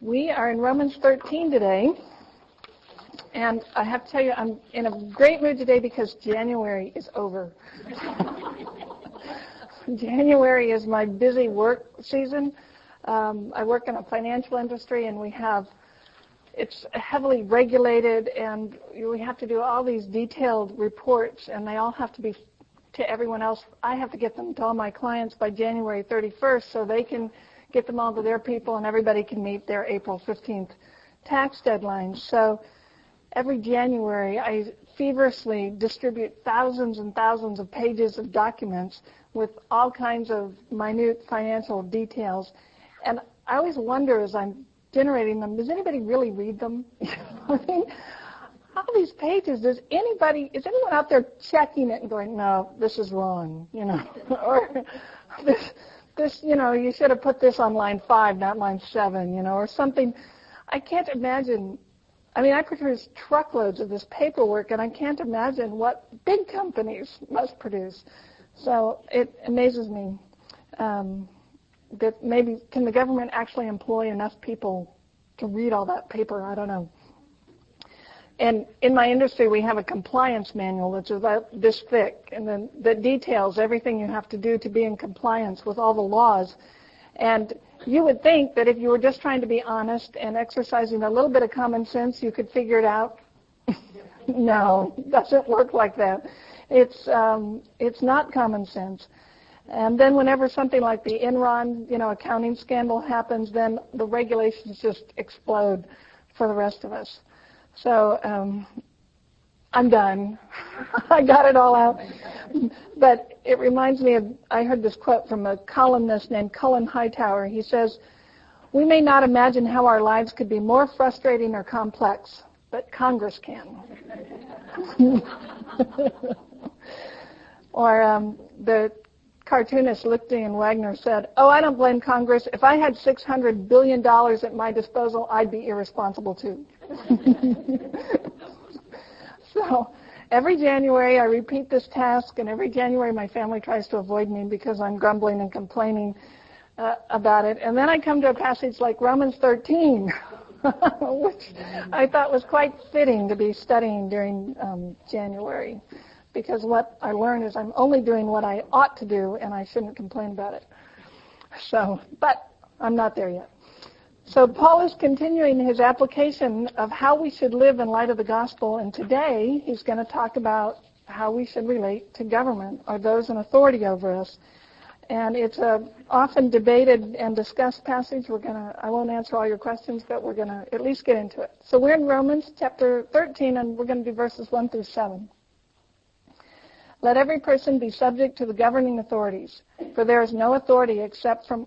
We are in Romans 13 today. And I have to tell you, I'm in a great mood today because January is over. January is my busy work season. Um, I work in a financial industry and we have, it's heavily regulated and we have to do all these detailed reports and they all have to be to everyone else. I have to get them to all my clients by January 31st so they can get them all to their people, and everybody can meet their April 15th tax deadline. So every January, I feverishly distribute thousands and thousands of pages of documents with all kinds of minute financial details. And I always wonder as I'm generating them, does anybody really read them? I mean, all these pages, does anybody, is anyone out there checking it and going, no, this is wrong, you know, or this, this, you know, you should have put this on line five, not line seven, you know, or something. I can't imagine. I mean, I produce truckloads of this paperwork, and I can't imagine what big companies must produce. So it amazes me um, that maybe can the government actually employ enough people to read all that paper? I don't know. And in my industry, we have a compliance manual that's about this thick, and then that details everything you have to do to be in compliance with all the laws. And you would think that if you were just trying to be honest and exercising a little bit of common sense, you could figure it out. no, it doesn't work like that. It's um, it's not common sense. And then whenever something like the Enron, you know, accounting scandal happens, then the regulations just explode for the rest of us. So um, I'm done. I got it all out. But it reminds me of, I heard this quote from a columnist named Cullen Hightower. He says, we may not imagine how our lives could be more frustrating or complex, but Congress can. or um, the cartoonist Lucian Wagner said, oh, I don't blame Congress. If I had $600 billion at my disposal, I'd be irresponsible too. so every January I repeat this task, and every January my family tries to avoid me because I'm grumbling and complaining uh, about it. And then I come to a passage like Romans 13, which I thought was quite fitting to be studying during um, January because what I learned is I'm only doing what I ought to do and I shouldn't complain about it. So, but I'm not there yet. So Paul is continuing his application of how we should live in light of the gospel, and today he's going to talk about how we should relate to government or those in authority over us. And it's a often debated and discussed passage. We're gonna I won't answer all your questions, but we're gonna at least get into it. So we're in Romans chapter 13, and we're going to do verses 1 through 7. Let every person be subject to the governing authorities, for there is no authority except from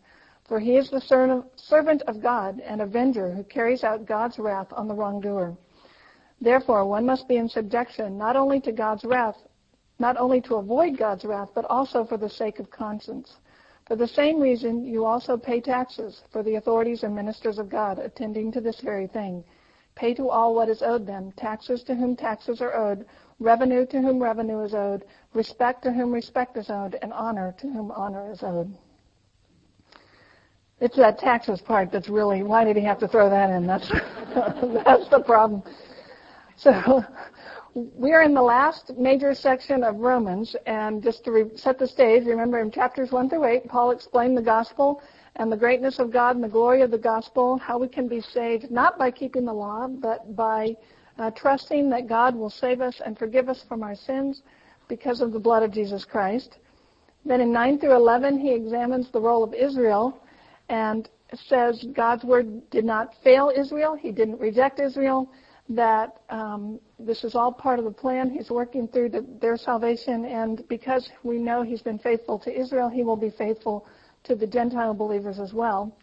For he is the servant of God, an avenger who carries out God's wrath on the wrongdoer. Therefore, one must be in subjection not only to God's wrath, not only to avoid God's wrath, but also for the sake of conscience. For the same reason, you also pay taxes, for the authorities and ministers of God, attending to this very thing. Pay to all what is owed them, taxes to whom taxes are owed, revenue to whom revenue is owed, respect to whom respect is owed, and honor to whom honor is owed. It's that taxes part that's really, why did he have to throw that in? That's, that's the problem. So we're in the last major section of Romans, and just to re- set the stage, remember in chapters 1 through 8, Paul explained the gospel and the greatness of God and the glory of the gospel, how we can be saved, not by keeping the law, but by uh, trusting that God will save us and forgive us from our sins because of the blood of Jesus Christ. Then in 9 through 11, he examines the role of Israel and says God's word did not fail Israel. He didn't reject Israel. That um, this is all part of the plan. He's working through the, their salvation, and because we know He's been faithful to Israel, He will be faithful to the Gentile believers as well.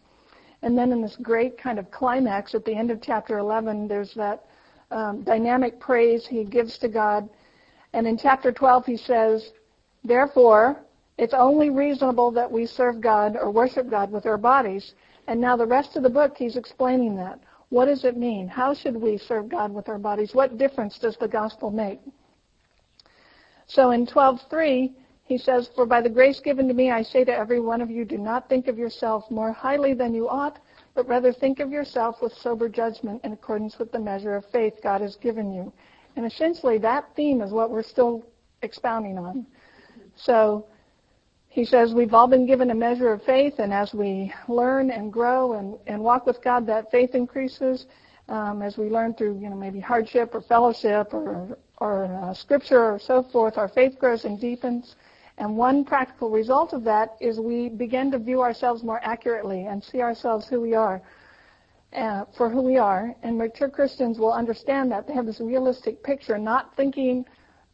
And then in this great kind of climax at the end of chapter 11, there's that um, dynamic praise he gives to God. And in chapter 12 he says, Therefore, it's only reasonable that we serve God or worship God with our bodies. And now the rest of the book he's explaining that. What does it mean? How should we serve God with our bodies? What difference does the gospel make? So in 12:3, he says, "For by the grace given to me, I say to every one of you, do not think of yourself more highly than you ought, but rather think of yourself with sober judgment in accordance with the measure of faith God has given you." And essentially, that theme is what we're still expounding on. So he says we've all been given a measure of faith, and as we learn and grow and, and walk with God, that faith increases. Um, as we learn through, you know, maybe hardship or fellowship or, or uh, scripture or so forth, our faith grows and deepens. And one practical result of that is we begin to view ourselves more accurately and see ourselves who we are, uh, for who we are. And mature Christians will understand that. They have this realistic picture, not thinking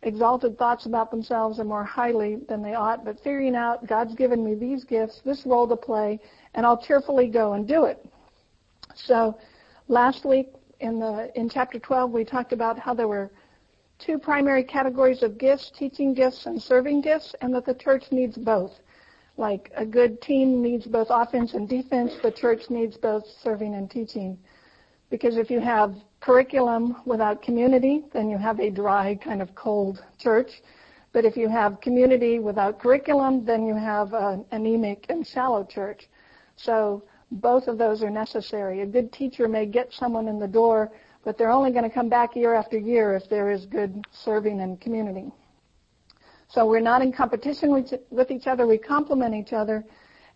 exalted thoughts about themselves and more highly than they ought, but figuring out God's given me these gifts, this role to play, and I'll cheerfully go and do it. So last week in the in chapter 12 we talked about how there were two primary categories of gifts, teaching gifts and serving gifts, and that the church needs both. Like a good team needs both offense and defense, the church needs both serving and teaching. Because if you have curriculum without community, then you have a dry, kind of cold church. But if you have community without curriculum, then you have an anemic and shallow church. So both of those are necessary. A good teacher may get someone in the door, but they're only going to come back year after year if there is good serving and community. So we're not in competition with each other. We complement each other.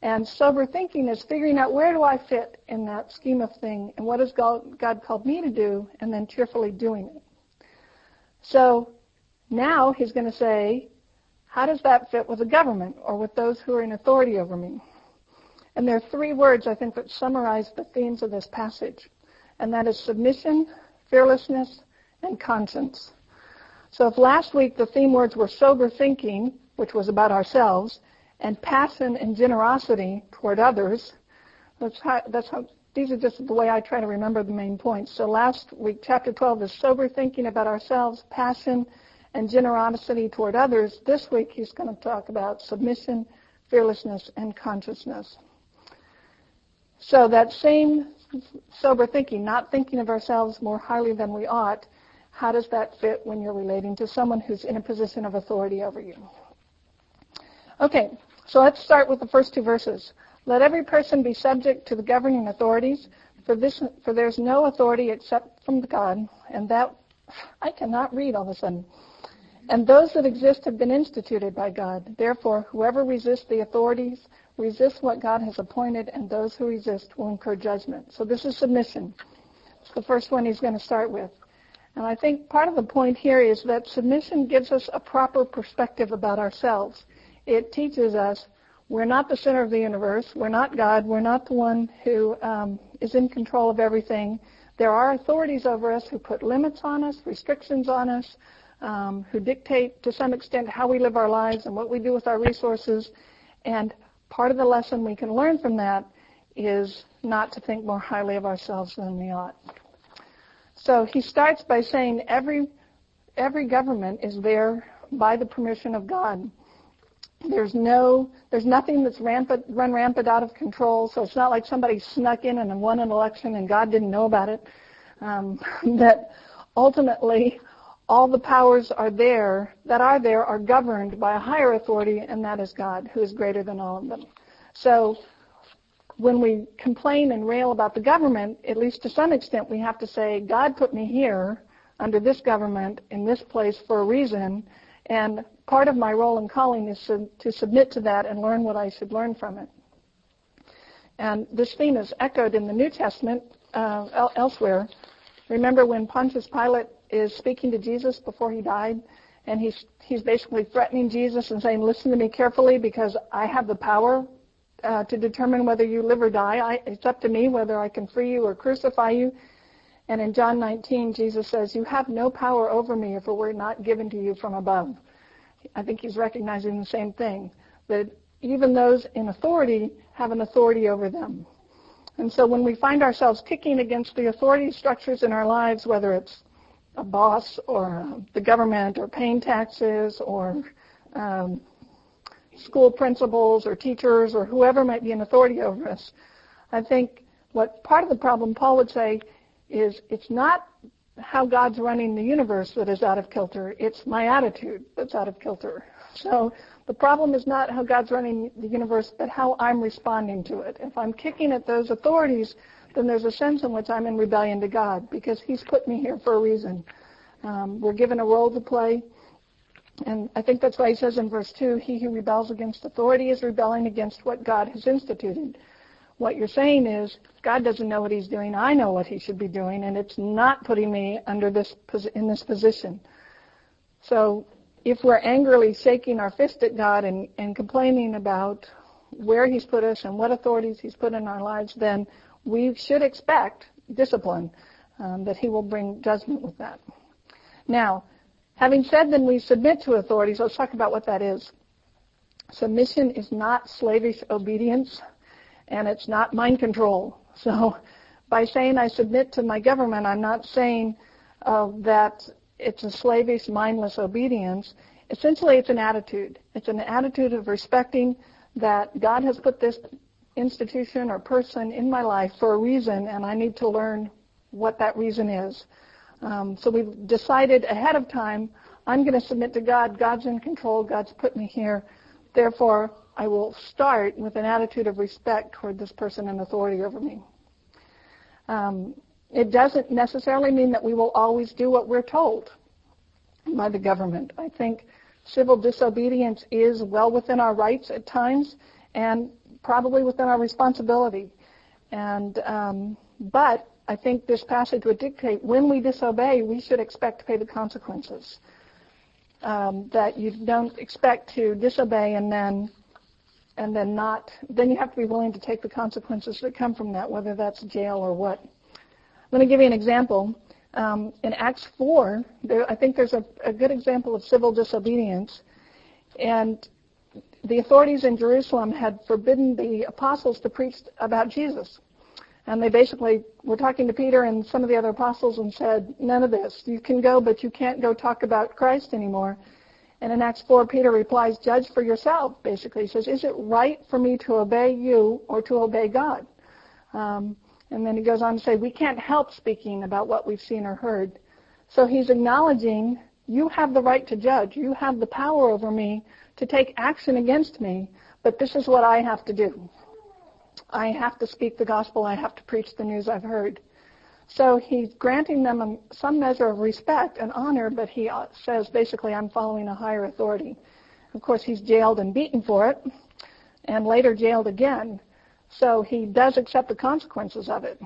And sober thinking is figuring out where do I fit in that scheme of thing and what has God, called me to do and then cheerfully doing it. So now he's going to say, how does that fit with the government or with those who are in authority over me? And there are three words I think that summarize the themes of this passage. And that is submission, fearlessness, and conscience. So if last week the theme words were sober thinking, which was about ourselves, and passion and generosity toward others. That's how, that's how, these are just the way I try to remember the main points. So last week, chapter 12 is sober thinking about ourselves, passion, and generosity toward others. This week, he's going to talk about submission, fearlessness, and consciousness. So that same sober thinking, not thinking of ourselves more highly than we ought, how does that fit when you're relating to someone who's in a position of authority over you? Okay, so let's start with the first two verses. Let every person be subject to the governing authorities, for this for there's no authority except from God, and that I cannot read all of a sudden. And those that exist have been instituted by God. Therefore, whoever resists the authorities resists what God has appointed, and those who resist will incur judgment. So this is submission. It's the first one he's going to start with. And I think part of the point here is that submission gives us a proper perspective about ourselves it teaches us we're not the center of the universe. We're not God. We're not the one who um, is in control of everything. There are authorities over us who put limits on us, restrictions on us, um, who dictate to some extent how we live our lives and what we do with our resources. And part of the lesson we can learn from that is not to think more highly of ourselves than we ought. So he starts by saying every every government is there by the permission of God. There's no, there's nothing that's rampant, run rampant out of control. So it's not like somebody snuck in and won an election and God didn't know about it. Um, that ultimately all the powers are there that are there are governed by a higher authority, and that is God, who is greater than all of them. So when we complain and rail about the government, at least to some extent, we have to say, God put me here under this government in this place for a reason, and part of my role and calling is to, to submit to that and learn what I should learn from it. And this theme is echoed in the New Testament uh, elsewhere. Remember when Pontius Pilate is speaking to Jesus before he died, and he's he's basically threatening Jesus and saying, "Listen to me carefully, because I have the power uh, to determine whether you live or die. I, it's up to me whether I can free you or crucify you." And in John 19, Jesus says, "You have no power over me if it were not given to you from above." I think he's recognizing the same thing, that even those in authority have an authority over them. And so when we find ourselves kicking against the authority structures in our lives, whether it's a boss or uh, the government or paying taxes or um, school principals or teachers or whoever might be an authority over us. I think what part of the problem Paul would say is it's not how God's running the universe that is out of kilter, it's my attitude that's out of kilter. So the problem is not how God's running the universe, but how I'm responding to it. If I'm kicking at those authorities, then there's a sense in which I'm in rebellion to God because He's put me here for a reason. Um, we're given a role to play. And I think that's why he says in verse 2, he who rebels against authority is rebelling against what God has instituted. What you're saying is, God doesn't know what he's doing. I know what he should be doing, and it's not putting me under this in this position. So if we're angrily shaking our fist at God and, and complaining about where he's put us and what authorities he's put in our lives, then we should expect discipline, um, that he will bring judgment with that. Now, having said then we submit to authorities, let's talk about what that is. Submission is not slavish obedience, and it's not mind control. So by saying I submit to my government, I'm not saying uh, that it's a slavish, mindless obedience. Essentially, it's an attitude. It's an attitude of respecting that God has put this institution or person in my life for a reason, and I need to learn what that reason is. Um, so we've decided ahead of time, I'm going to submit to God. God's in control. God's put me here. Therefore, I will start with an attitude of respect toward this person in authority over me. Um, it doesn't necessarily mean that we will always do what we're told by the government. I think civil disobedience is well within our rights at times and probably within our responsibility. And um, but I think this passage would dictate when we disobey, we should expect to pay the consequences. Um, that you don't expect to disobey and then and then not then you have to be willing to take the consequences that come from that, whether that's jail or what. Let me give you an example. Um, in Acts 4, there, I think there's a, a good example of civil disobedience, and the authorities in Jerusalem had forbidden the apostles to preach about Jesus. And they basically were talking to Peter and some of the other apostles and said, none of this. You can go, but you can't go talk about Christ anymore. And in Acts 4, Peter replies, judge for yourself, basically. He says, is it right for me to obey you or to obey God? Um, and then he goes on to say, we can't help speaking about what we've seen or heard. So he's acknowledging, you have the right to judge. You have the power over me to take action against me, but this is what I have to do. I have to speak the gospel. I have to preach the news I've heard. So he's granting them some measure of respect and honor, but he uh, says basically, I'm following a higher authority. Of course, he's jailed and beaten for it, and later jailed again. So he does accept the consequences of it.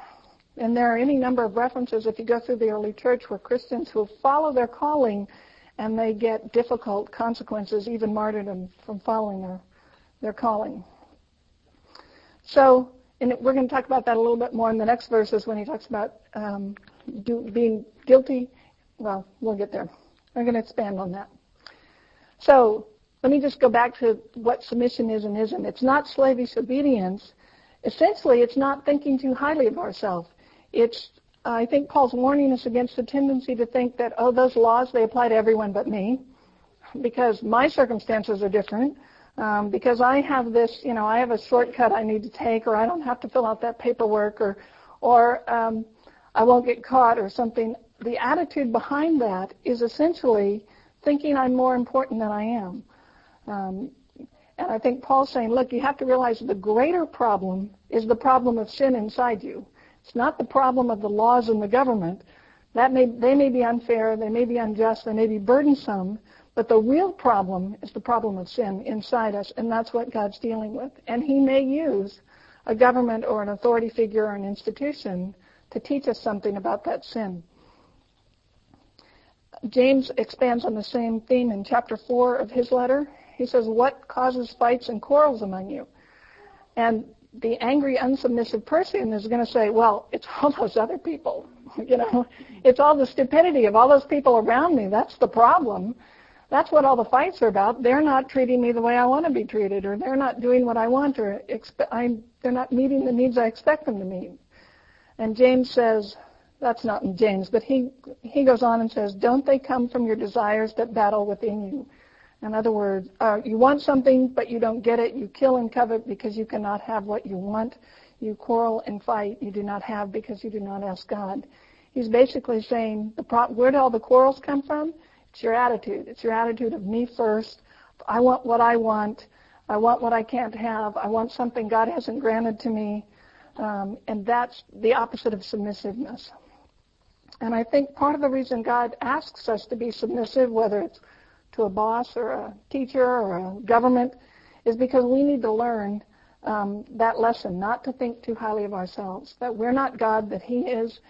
And there are any number of references, if you go through the early church, where Christians who follow their calling and they get difficult consequences, even martyrdom, from following their, their calling. So, and we're going to talk about that a little bit more in the next verses when he talks about um, do, being guilty. Well, we'll get there. I'm going to expand on that. So, let me just go back to what submission is and isn't. It's not slavish obedience. Essentially, it's not thinking too highly of ourselves. It's I think Paul's warning us against the tendency to think that, oh, those laws, they apply to everyone but me because my circumstances are different. Um, because I have this, you know, I have a shortcut I need to take, or I don't have to fill out that paperwork, or, or um, I won't get caught, or something. The attitude behind that is essentially thinking I'm more important than I am. Um, and I think Paul's saying, look, you have to realize the greater problem is the problem of sin inside you. It's not the problem of the laws and the government. That may, they may be unfair, they may be unjust, they may be burdensome, but the real problem is the problem of sin inside us, and that's what God's dealing with. And He may use a government or an authority figure or an institution to teach us something about that sin. James expands on the same theme in chapter 4 of his letter. He says, What causes fights and quarrels among you? And the angry, unsubmissive person is going to say, well, it's all those other people. you know, it's all the stupidity of all those people around me. That's the problem. That's what all the fights are about. They're not treating me the way I want to be treated, or they're not doing what I want, or expe- I'm, they're not meeting the needs I expect them to meet. And James says, that's not in James, but he, he goes on and says, don't they come from your desires that battle within you? In other words, uh, you want something, but you don't get it. You kill and covet because you cannot have what you want. You quarrel and fight. You do not have because you do not ask God. He's basically saying, the pro- where do all the quarrels come from? It's your attitude. It's your attitude of me first. I want what I want. I want what I can't have. I want something God hasn't granted to me. Um, and that's the opposite of submissiveness. And I think part of the reason God asks us to be submissive, whether it's to a boss or a teacher or a government, is because we need to learn um, that lesson, not to think too highly of ourselves, that we're not God, that He is,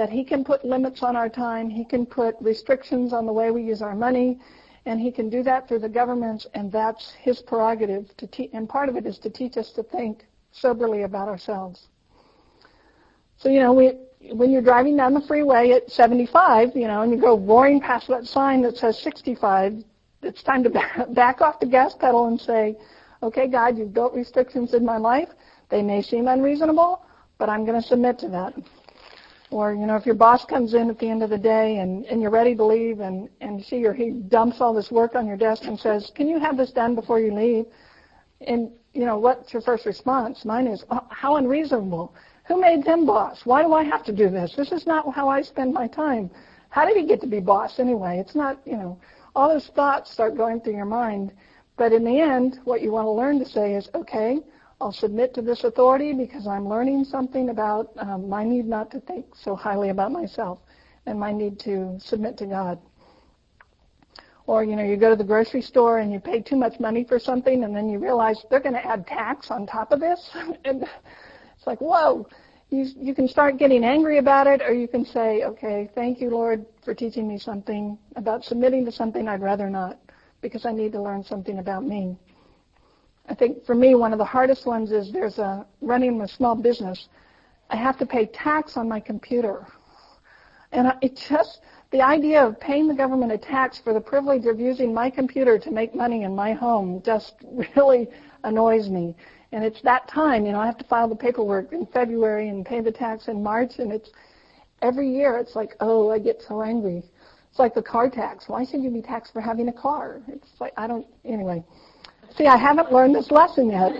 that He can put limits on our time, He can put restrictions on the way we use our money, and He can do that through the governments, and that's His prerogative. To te- and part of it is to teach us to think soberly about ourselves. So, you know, we, when you're driving down the freeway at 75, you know, and you go roaring past that sign that says 65, it's time to back off the gas pedal and say, okay, God, you've built restrictions in my life. They may seem unreasonable, but I'm going to submit to that. Or, you know, if your boss comes in at the end of the day and, and you're ready to leave and, and she or he dumps all this work on your desk and says, can you have this done before you leave? And, you know, what's your first response? Mine is, oh, how unreasonable. Who made them boss? Why do I have to do this? This is not how I spend my time. How did he get to be boss anyway? It's not, you know, all those thoughts start going through your mind. But in the end, what you want to learn to say is, okay, I'll submit to this authority because I'm learning something about um, my need not to think so highly about myself and my need to submit to God. Or, you know, you go to the grocery store and you pay too much money for something and then you realize they're going to add tax on top of this. and it's like, whoa. You, you can start getting angry about it or you can say, okay, thank you, Lord, for teaching me something about submitting to something I'd rather not because I need to learn something about me. I think for me, one of the hardest ones is there's a running a small business. I have to pay tax on my computer. And it just, the idea of paying the government a tax for the privilege of using my computer to make money in my home just really annoys me. And it's that time, you know, I have to file the paperwork in February and pay the tax in March and it's every year it's like, oh, I get so angry. It's like the car tax. Why should you be taxed for having a car? It's like, I don't, anyway. See, I haven't learned this lesson yet.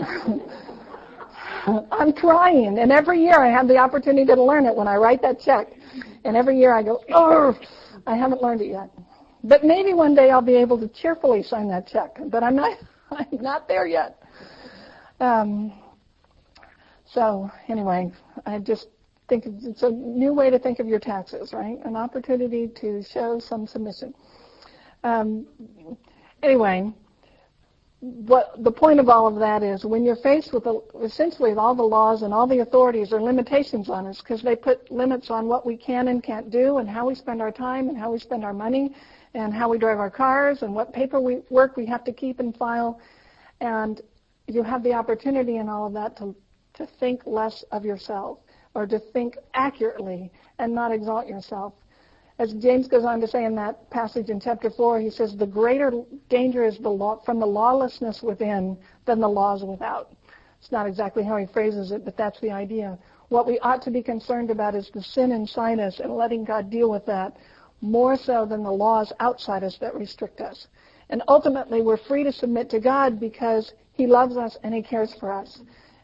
I'm trying, and every year I have the opportunity to learn it when I write that check. And every year I go, oh, I haven't learned it yet. But maybe one day I'll be able to cheerfully sign that check. But I'm not, I'm not there yet. Um, so anyway, I just think it's a new way to think of your taxes, right? An opportunity to show some submission. Um, anyway, what the point of all of that is when you're faced with the, essentially all the laws and all the authorities are limitations on us because they put limits on what we can and can't do and how we spend our time and how we spend our money and how we drive our cars and what paperwork we have to keep and file. And you have the opportunity in all of that to to think less of yourself or to think accurately and not exalt yourself as James goes on to say in that passage in chapter 4, he says, the greater danger is the law, from the lawlessness within than the laws without. It's not exactly how he phrases it, but that's the idea. What we ought to be concerned about is the sin inside us and letting God deal with that more so than the laws outside us that restrict us. And ultimately, we're free to submit to God because he loves us and he cares for us.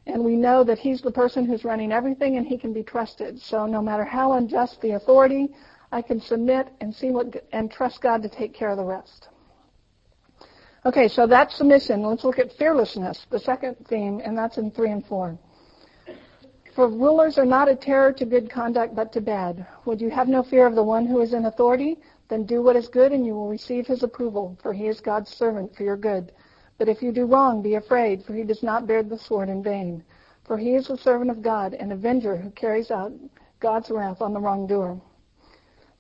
And we know that he's the person who's running everything and he can be trusted. So no matter how unjust the authority, I can submit and see what and trust God to take care of the rest. Okay, so that's submission. Let's look at fearlessness, the second theme, and that's in three and four. For rulers are not a terror to good conduct, but to bad. Would you have no fear of the one who is in authority? Then do what is good, and you will receive his approval, for he is God's servant for your good. But if you do wrong, be afraid, for he does not bear the sword in vain. For he is the servant of God, an avenger who carries out God's wrath on the wrongdoer.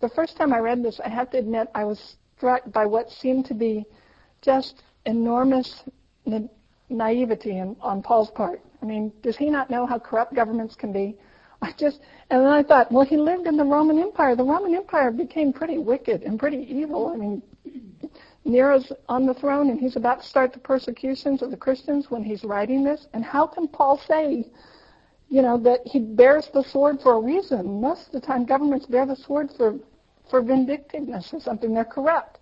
The first time I read this, I have to admit I was struck by what seemed to be just enormous na- naivety in, on Paul's part. I mean, does he not know how corrupt governments can be? I just, and then I thought, well, he lived in the Roman Empire. The Roman Empire became pretty wicked and pretty evil. I mean, Nero's on the throne and he's about to start the persecutions of the Christians when he's writing this. And how can Paul say you know, that he bears the sword for a reason. Most of the time, governments bear the sword for, for vindictiveness or something. They're corrupt.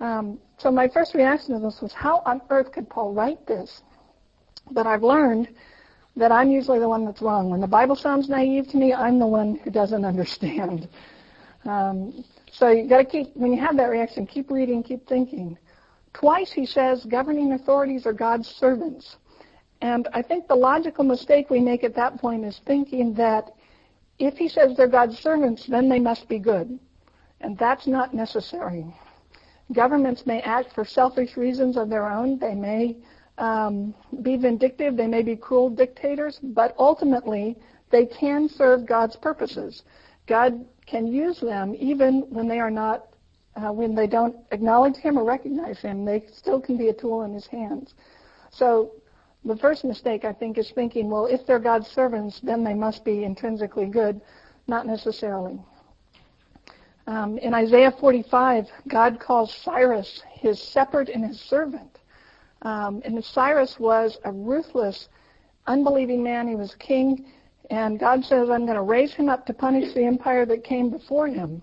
Um, so my first reaction to this was, how on earth could Paul write this? But I've learned that I'm usually the one that's wrong. When the Bible sounds naive to me, I'm the one who doesn't understand. Um, so you got to keep, when you have that reaction, keep reading, keep thinking. Twice he says governing authorities are God's servants. And I think the logical mistake we make at that point is thinking that if he says they're God's servants, then they must be good. And that's not necessary. Governments may act for selfish reasons of their own. They may um, be vindictive. They may be cruel dictators. But ultimately, they can serve God's purposes. God can use them even when they are not, uh, when they don't acknowledge Him or recognize Him. They still can be a tool in His hands. So the first mistake, I think, is thinking, well, if they're God's servants, then they must be intrinsically good. Not necessarily. Um, in Isaiah 45, God calls Cyrus his shepherd and his servant. Um, and Cyrus was a ruthless, unbelieving man. He was king. And God says, I'm going to raise him up to punish the empire that came before him.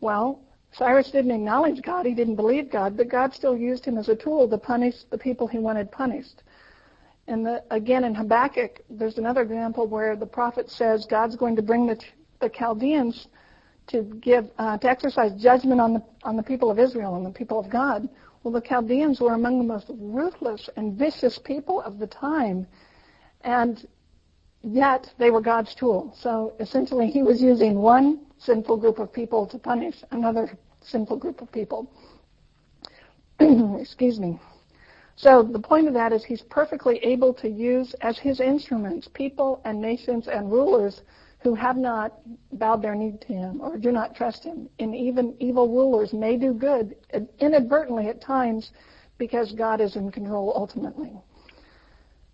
Well, Cyrus didn't acknowledge God. He didn't believe God. But God still used him as a tool to punish the people he wanted punished. And the, again, in Habakkuk, there's another example where the prophet says God's going to bring the, the Chaldeans to give uh, to exercise judgment on the on the people of Israel and the people of God. Well, the Chaldeans were among the most ruthless and vicious people of the time, and yet they were God's tool. So essentially, He was using one sinful group of people to punish another sinful group of people. Excuse me. So the point of that is he's perfectly able to use as his instruments people and nations and rulers who have not bowed their knee to him or do not trust him. And even evil rulers may do good inadvertently at times because God is in control ultimately.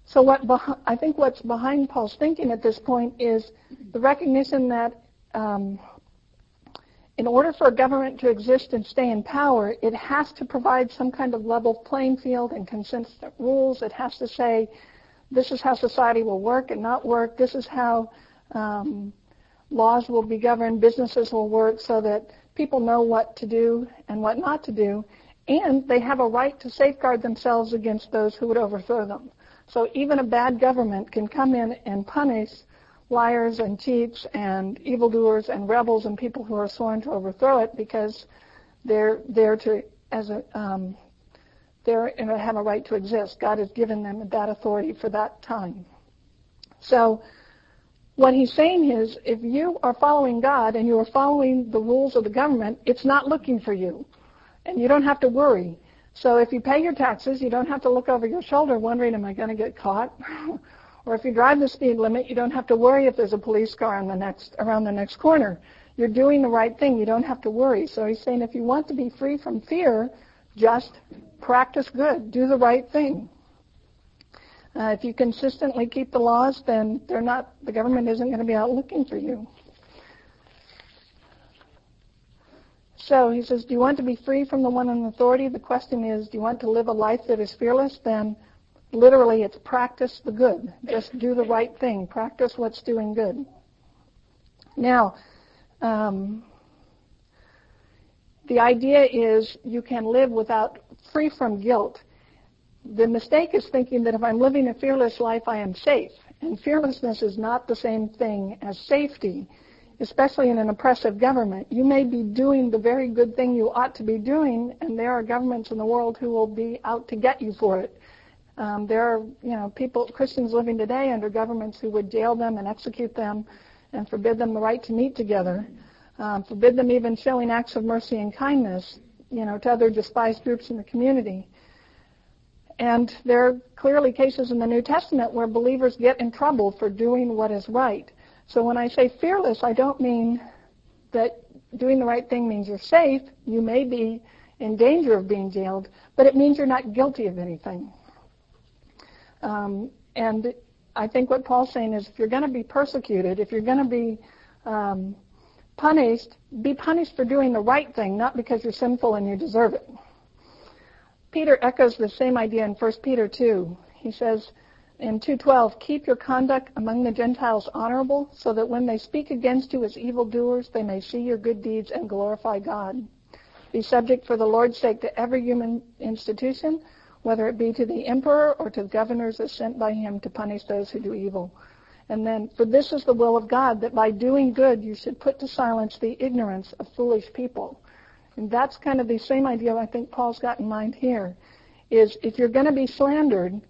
So what I think what's behind Paul's thinking at this point is the recognition that um, in order for a government to exist and stay in power, it has to provide some kind of level playing field and consistent rules. It has to say, this is how society will work and not work. This is how um, laws will be governed. Businesses will work so that people know what to do and what not to do. And they have a right to safeguard themselves against those who would overthrow them. So even a bad government can come in and punish liars and cheats and evildoers and rebels and people who are sworn to overthrow it because they're there to as a um, they're have a right to exist. God has given them that authority for that time. So what he's saying is if you are following God and you are following the rules of the government, it's not looking for you. And you don't have to worry. So if you pay your taxes, you don't have to look over your shoulder wondering, am I going to get caught? Or if you drive the speed limit, you don't have to worry if there's a police car on the next, around the next corner. You're doing the right thing. You don't have to worry. So he's saying if you want to be free from fear, just practice good. Do the right thing. Uh, if you consistently keep the laws, then they're not, the government isn't going to be out looking for you. So he says, do you want to be free from the one in authority? The question is, do you want to live a life that is fearless? Then Literally, it's practice the good. Just do the right thing. Practice what's doing good. Now, um, the idea is you can live without free from guilt. The mistake is thinking that if I'm living a fearless life, I am safe. And fearlessness is not the same thing as safety, especially in an oppressive government. You may be doing the very good thing you ought to be doing, and there are governments in the world who will be out to get you for it. Um, there are, you know, people, Christians living today under governments who would jail them and execute them and forbid them the right to meet together, um, forbid them even showing acts of mercy and kindness, you know, to other despised groups in the community. And there are clearly cases in the New Testament where believers get in trouble for doing what is right. So when I say fearless, I don't mean that doing the right thing means you're safe. You may be in danger of being jailed, but it means you're not guilty of anything. Um, and I think what Paul's saying is if you're going to be persecuted, if you're going to be um, punished, be punished for doing the right thing, not because you're sinful and you deserve it. Peter echoes the same idea in 1 Peter 2. He says, in 2.12, keep your conduct among the Gentiles honorable, so that when they speak against you as evildoers, they may see your good deeds and glorify God. Be subject for the Lord's sake to every human institution, whether it be to the emperor or to the governors as sent by him to punish those who do evil. And then, for this is the will of God, that by doing good you should put to silence the ignorance of foolish people. And that's kind of the same idea I think Paul's got in mind here, is if you're going to be slandered,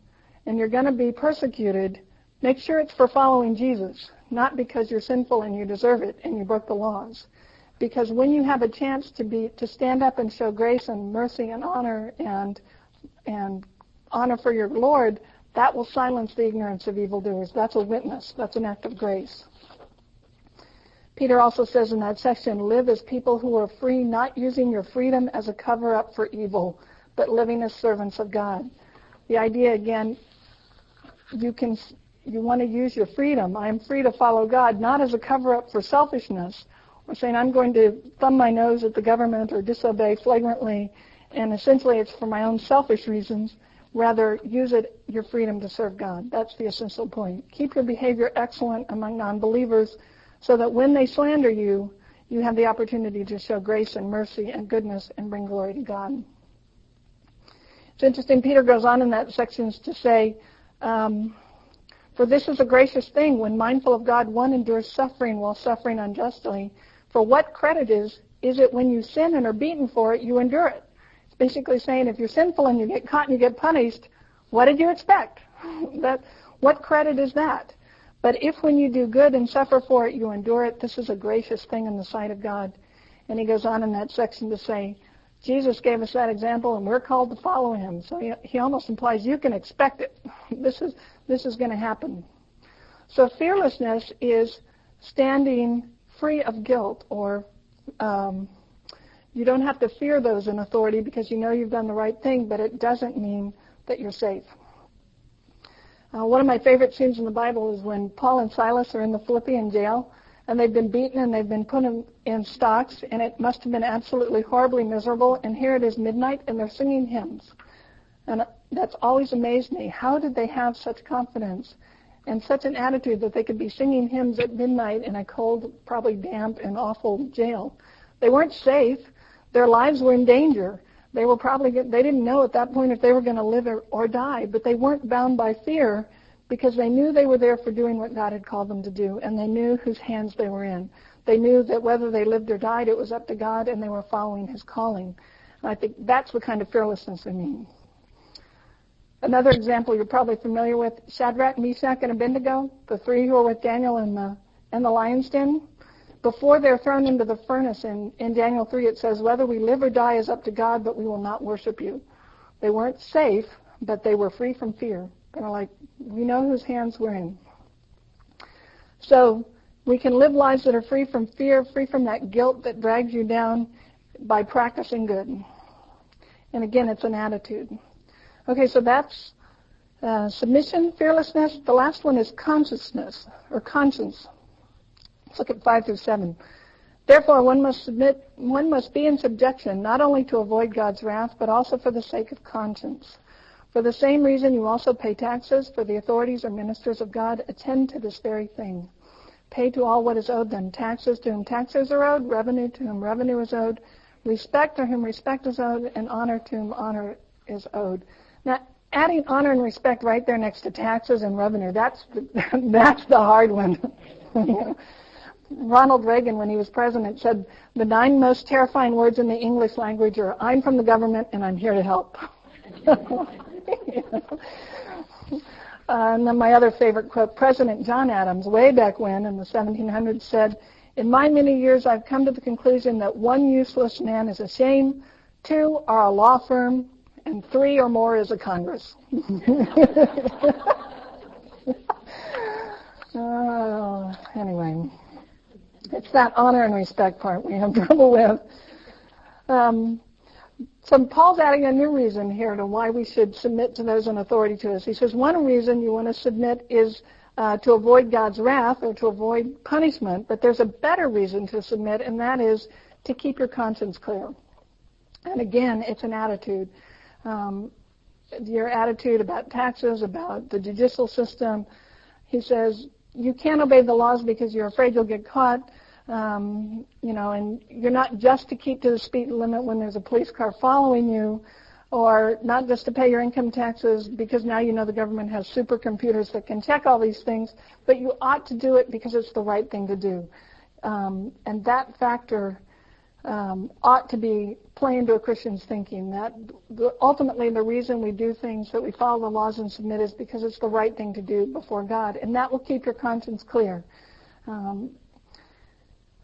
and you're going to be persecuted, make sure it's for following Jesus, not because you're sinful and you deserve it and you broke the laws. Because when you have a chance to be to stand up and show grace and mercy and honor and and honor for your Lord, that will silence the ignorance of evildoers. That's a witness. That's an act of grace. Peter also says in that section, live as people who are free, not using your freedom as a cover up for evil, but living as servants of God. The idea again you can you want to use your freedom. I am free to follow God, not as a cover up for selfishness or saying I'm going to thumb my nose at the government or disobey flagrantly and essentially it's for my own selfish reasons. Rather, use it your freedom to serve God. That's the essential point. Keep your behavior excellent among non-believers so that when they slander you, you have the opportunity to show grace and mercy and goodness and bring glory to God. It's interesting, Peter goes on in that section to say, um, for this is a gracious thing when mindful of God one endures suffering while suffering unjustly. For what credit is is it when you sin and are beaten for it, you endure it? Basically saying if you're sinful and you get caught and you get punished, what did you expect? that what credit is that? But if when you do good and suffer for it, you endure it, this is a gracious thing in the sight of God. And he goes on in that section to say, Jesus gave us that example, and we're called to follow him. So he, he almost implies you can expect it. this is this is going to happen. So fearlessness is standing free of guilt, or um, you don't have to fear those in authority because you know you've done the right thing, but it doesn't mean that you're safe. Uh, one of my favorite scenes in the Bible is when Paul and Silas are in the Philippian jail, and they've been beaten and they've been put in, in stocks, and it must have been absolutely horribly miserable. And here it is midnight, and they're singing hymns. And that's always amazed me. How did they have such confidence and such an attitude that they could be singing hymns at midnight in a cold, probably damp and awful jail? They weren't safe. Their lives were in danger. They were probably they didn't know at that point if they were going to live or, or die, but they weren't bound by fear because they knew they were there for doing what God had called them to do, and they knew whose hands they were in. They knew that whether they lived or died, it was up to God, and they were following His calling. And I think that's the kind of fearlessness I mean. Another example you're probably familiar with, Shadrach, Meshach, and Abednego, the three who were with Daniel in the, in the lion's den. Before they're thrown into the furnace in, in Daniel 3, it says, whether we live or die is up to God, but we will not worship you. They weren't safe, but they were free from fear. Kind of like, we know whose hands we're in. So we can live lives that are free from fear, free from that guilt that drags you down by practicing good. And again, it's an attitude. Okay, so that's uh, submission, fearlessness. The last one is consciousness or conscience. Let's look at five through seven. Therefore, one must submit, one must be in subjection, not only to avoid God's wrath, but also for the sake of conscience. For the same reason you also pay taxes, for the authorities or ministers of God attend to this very thing. Pay to all what is owed them, taxes to whom taxes are owed, revenue to whom revenue is owed, respect to whom respect is owed, and honor to whom honor is owed. Now, adding honor and respect right there next to taxes and revenue, that's the, that's the hard one. Ronald Reagan, when he was president, said the nine most terrifying words in the English language are, I'm from the government and I'm here to help. and then my other favorite quote, President John Adams, way back when in the 1700s, said, in my many years, I've come to the conclusion that one useless man is a shame, two are a law firm, and three or more is a Congress. uh, anyway, it's that honor and respect part we have trouble with. Um, so Paul's adding a new reason here to why we should submit to those in authority to us. He says one reason you want to submit is uh, to avoid God's wrath or to avoid punishment, but there's a better reason to submit, and that is to keep your conscience clear. And again, it's an attitude. Um, your attitude about taxes, about the judicial system. He says you can't obey the laws because you're afraid you'll get caught. Um, you know, and you're not just to keep to the speed limit when there's a police car following you, or not just to pay your income taxes because now you know the government has supercomputers that can check all these things, but you ought to do it because it's the right thing to do. Um, and that factor um, ought to be play into a Christian's thinking. That the, ultimately the reason we do things, that we follow the laws and submit, is because it's the right thing to do before God, and that will keep your conscience clear. Um,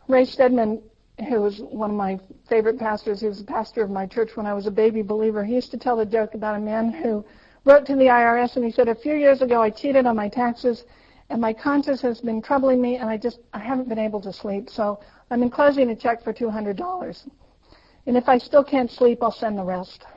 Ray Stedman, who was one of my favorite pastors, he was a pastor of my church when I was a baby believer. He used to tell a joke about a man who wrote to the IRS and he said, "A few years ago, I cheated on my taxes." And my conscience has been troubling me, and I just I haven't been able to sleep. So I'm enclosing a check for $200. And if I still can't sleep, I'll send the rest.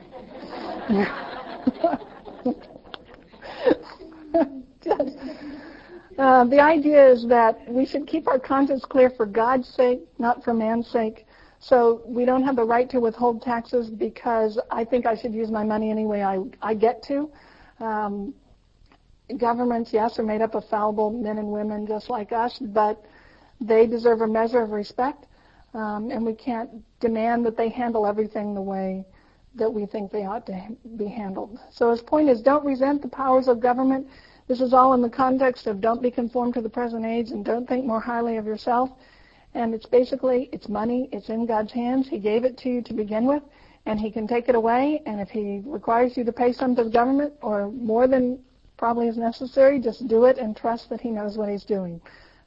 uh, the idea is that we should keep our conscience clear for God's sake, not for man's sake. So we don't have the right to withhold taxes because I think I should use my money any way I, I get to. Um, governments, yes, are made up of fallible men and women just like us, but they deserve a measure of respect, um, and we can't demand that they handle everything the way that we think they ought to be handled. So his point is don't resent the powers of government. This is all in the context of don't be conformed to the present age and don't think more highly of yourself. And it's basically, it's money, it's in God's hands. He gave it to you to begin with, and he can take it away. And if he requires you to pay some to the government or more than probably is necessary, just do it and trust that he knows what he's doing.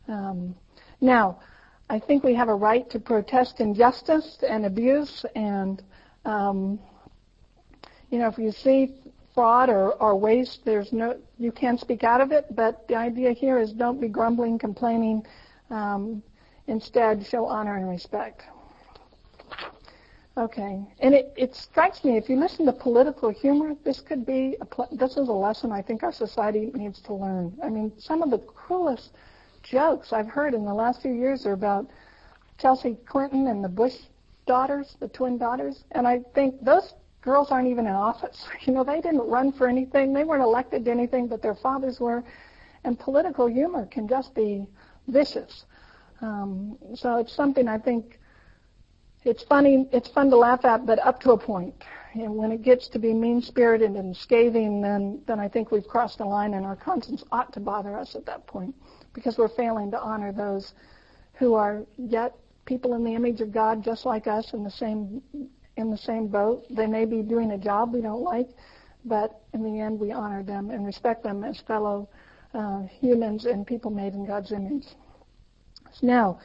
Um, now, I think we have a right to protest injustice and abuse, and um, you know, if you see fraud or, or waste, there's no, you can speak out of it. But the idea here is don't be grumbling, complaining. Um, instead, show honor and respect. Okay, and it, it strikes me if you listen to political humor, this could be a, this is a lesson I think our society needs to learn. I mean, some of the cruelest jokes I've heard in the last few years are about Chelsea Clinton and the Bush daughters, the twin daughters, and I think those girls aren't even in office. You know, they didn't run for anything, they weren't elected to anything, but their fathers were, and political humor can just be vicious. Um, so it's something I think it's funny, it's fun to laugh at, but up to a point. And when it gets to be mean-spirited and scathing, then, then I think we've crossed a line and our conscience ought to bother us at that point because we're failing to honor those who are yet people in the image of God just like us in the same, in the same boat. They may be doing a job we don't like, but in the end we honor them and respect them as fellow uh, humans and people made in God's image. Now,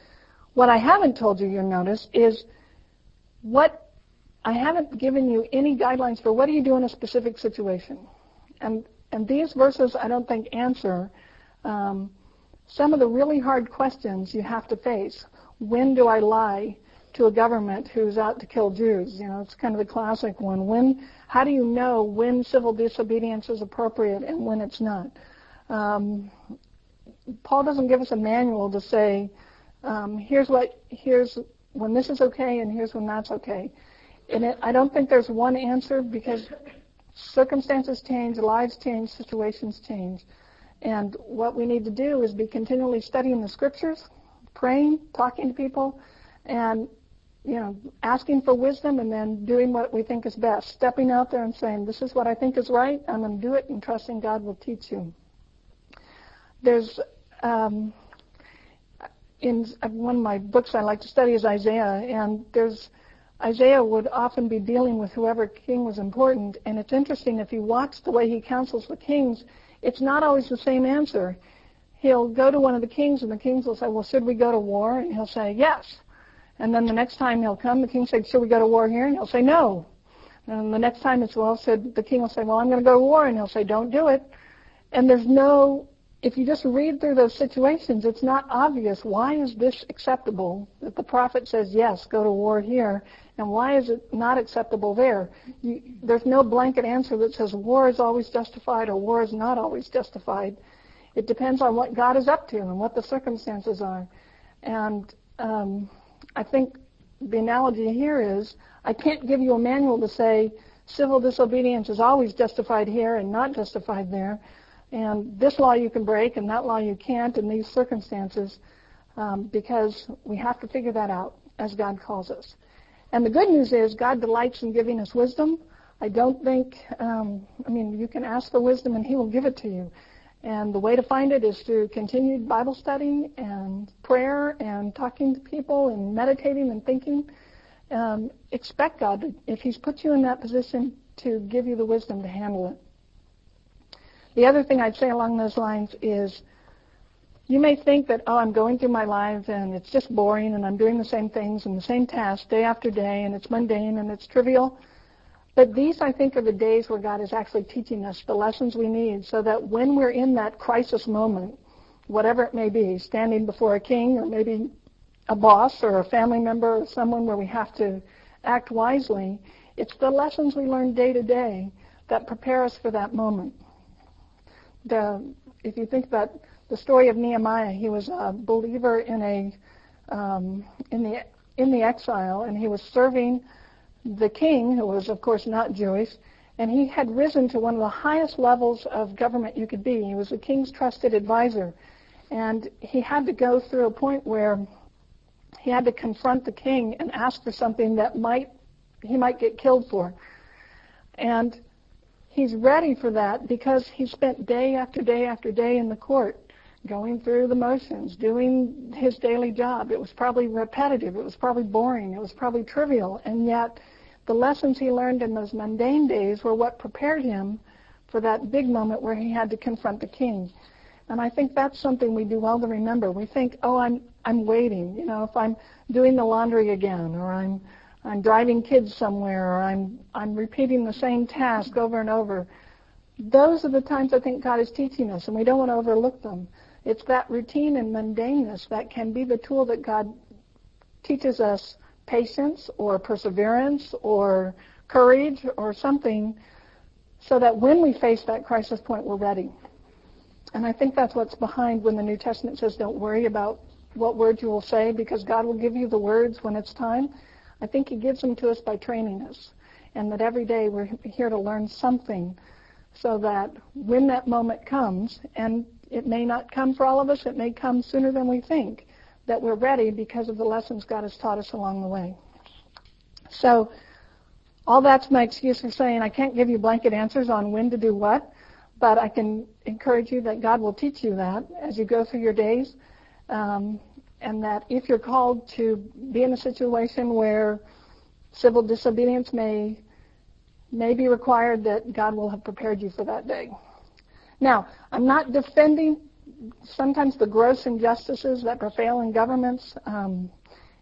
what I haven't told you, you'll notice, is what I haven't given you any guidelines for what do you do in a specific situation. And, and these verses I don't think answer um, some of the really hard questions you have to face. When do I lie to a government who's out to kill Jews? You know, it's kind of the classic one. When, how do you know when civil disobedience is appropriate and when it's not? Um, Paul doesn't give us a manual to say, um, here's what, here's when this is okay and here's when that's okay. And it, I don't think there's one answer because circumstances change, lives change, situations change. And what we need to do is be continually studying the scriptures, praying, talking to people, and you know, asking for wisdom and then doing what we think is best. Stepping out there and saying, this is what I think is right, I'm going to do it, and trusting God will teach you. There's um, in uh, one of my books I like to study is Isaiah, and there's Isaiah would often be dealing with whoever king was important, and it's interesting if you watch the way he counsels the kings, it's not always the same answer. He'll go to one of the kings, and the kings will say, "Well, should we go to war?" And he'll say, "Yes." And then the next time he'll come, the king says, "Should we go to war here?" And he'll say, "No." And the next time it's well said, the king will say, "Well, I'm going to go to war," and he'll say, "Don't do it." And there's no if you just read through those situations, it's not obvious why is this acceptable that the prophet says yes, go to war here, and why is it not acceptable there? You, there's no blanket answer that says war is always justified or war is not always justified. It depends on what God is up to and what the circumstances are. And um, I think the analogy here is I can't give you a manual to say civil disobedience is always justified here and not justified there. And this law you can break and that law you can't in these circumstances um, because we have to figure that out as God calls us. And the good news is God delights in giving us wisdom. I don't think, um, I mean, you can ask for wisdom and He will give it to you. And the way to find it is through continued Bible study and prayer and talking to people and meditating and thinking. Um, expect God, if He's put you in that position, to give you the wisdom to handle it. The other thing I'd say along those lines is you may think that, oh, I'm going through my life and it's just boring and I'm doing the same things and the same tasks day after day and it's mundane and it's trivial. But these, I think, are the days where God is actually teaching us the lessons we need so that when we're in that crisis moment, whatever it may be, standing before a king or maybe a boss or a family member or someone where we have to act wisely, it's the lessons we learn day to day that prepare us for that moment. The, if you think about the story of Nehemiah, he was a believer in a um, in the in the exile, and he was serving the king, who was, of course, not Jewish, and he had risen to one of the highest levels of government you could be. He was the king's trusted advisor. And he had to go through a point where he had to confront the king and ask for something that might he might get killed for. And he's ready for that because he spent day after day after day in the court going through the motions, doing his daily job. It was probably repetitive. It was probably boring. It was probably trivial. And yet the lessons he learned in those mundane days were what prepared him for that big moment where he had to confront the king. And I think that's something we do well to remember. We think, oh, I'm I'm waiting. You know, if I'm doing the laundry again, or I'm I'm driving kids somewhere, or I'm I'm repeating the same task over and over. Those are the times I think God is teaching us, and we don't want to overlook them. It's that routine and mundaneness that can be the tool that God teaches us patience or perseverance or courage or something so that when we face that crisis point, we're ready. And I think that's what's behind when the New Testament says don't worry about what words you will say because God will give you the words when it's time. I think he gives them to us by training us. And that every day we're here to learn something so that when that moment comes, and it may not come for all of us, it may come sooner than we think, that we're ready because of the lessons God has taught us along the way. So all that's my excuse for saying I can't give you blanket answers on when to do what, but I can encourage you that God will teach you that as you go through your days, um, and that if you're called to be in a situation where civil disobedience may may be required, that God will have prepared you for that day. Now, I'm not defending sometimes the gross injustices that prevail in governments um,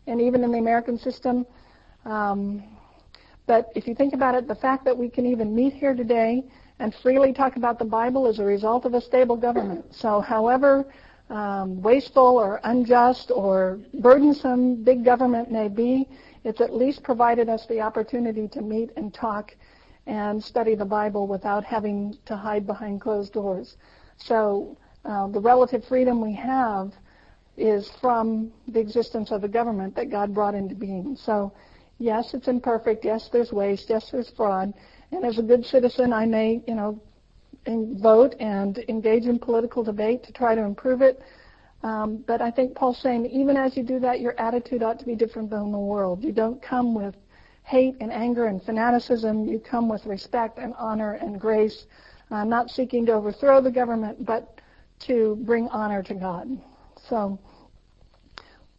and even in the American system. Um, but if you think about it, the fact that we can even meet here today and freely talk about the Bible is a result of a stable government. So however um, wasteful or unjust or burdensome big government may be, it's at least provided us the opportunity to meet and talk and study the Bible without having to hide behind closed doors. So uh, the relative freedom we have is from the existence of the government that God brought into being. So, yes, it's imperfect. Yes, there's waste. Yes, there's fraud. And as a good citizen, I may, you know, vote and engage in political debate to try to improve it. Um, but I think Paul's saying even as you do that, your attitude ought to be different than the world. You don't come with hate and anger and fanaticism. You come with respect and honor and grace, not seeking to overthrow the government, but to bring honor to God. So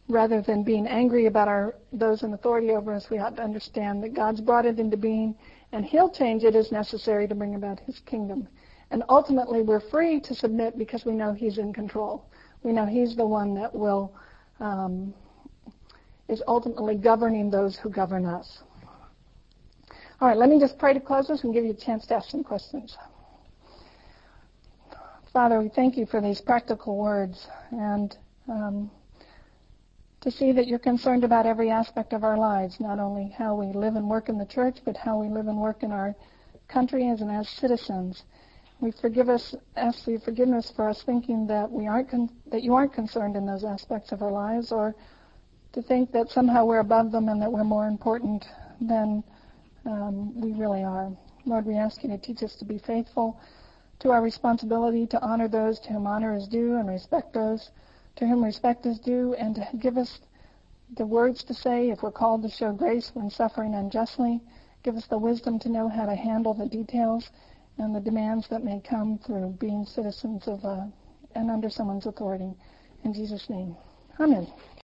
rather than being angry about our those in authority over us, we ought to understand that God's brought it into being and he'll change it as necessary to bring about his kingdom. And ultimately we're free to submit because we know he's in control. We know he's the one that will um, is ultimately governing those who govern us. All right, let me just pray to close this and give you a chance to ask some questions. Father, we thank you for these practical words and um, to see that you're concerned about every aspect of our lives, not only how we live and work in the church, but how we live and work in our country as and as citizens. We forgive us, ask for forgiveness for us thinking that we aren't con- that you aren't concerned in those aspects of our lives, or to think that somehow we're above them and that we're more important than Um, we really are. Lord, we ask you to teach us to be faithful to our responsibility to honor those to whom honor is due and respect those to whom respect is due, and to give us the words to say if we're called to show grace when suffering unjustly. Give us the wisdom to know how to handle the details and the demands that may come through being citizens of uh, and under someone's authority. In Jesus' name, Amen.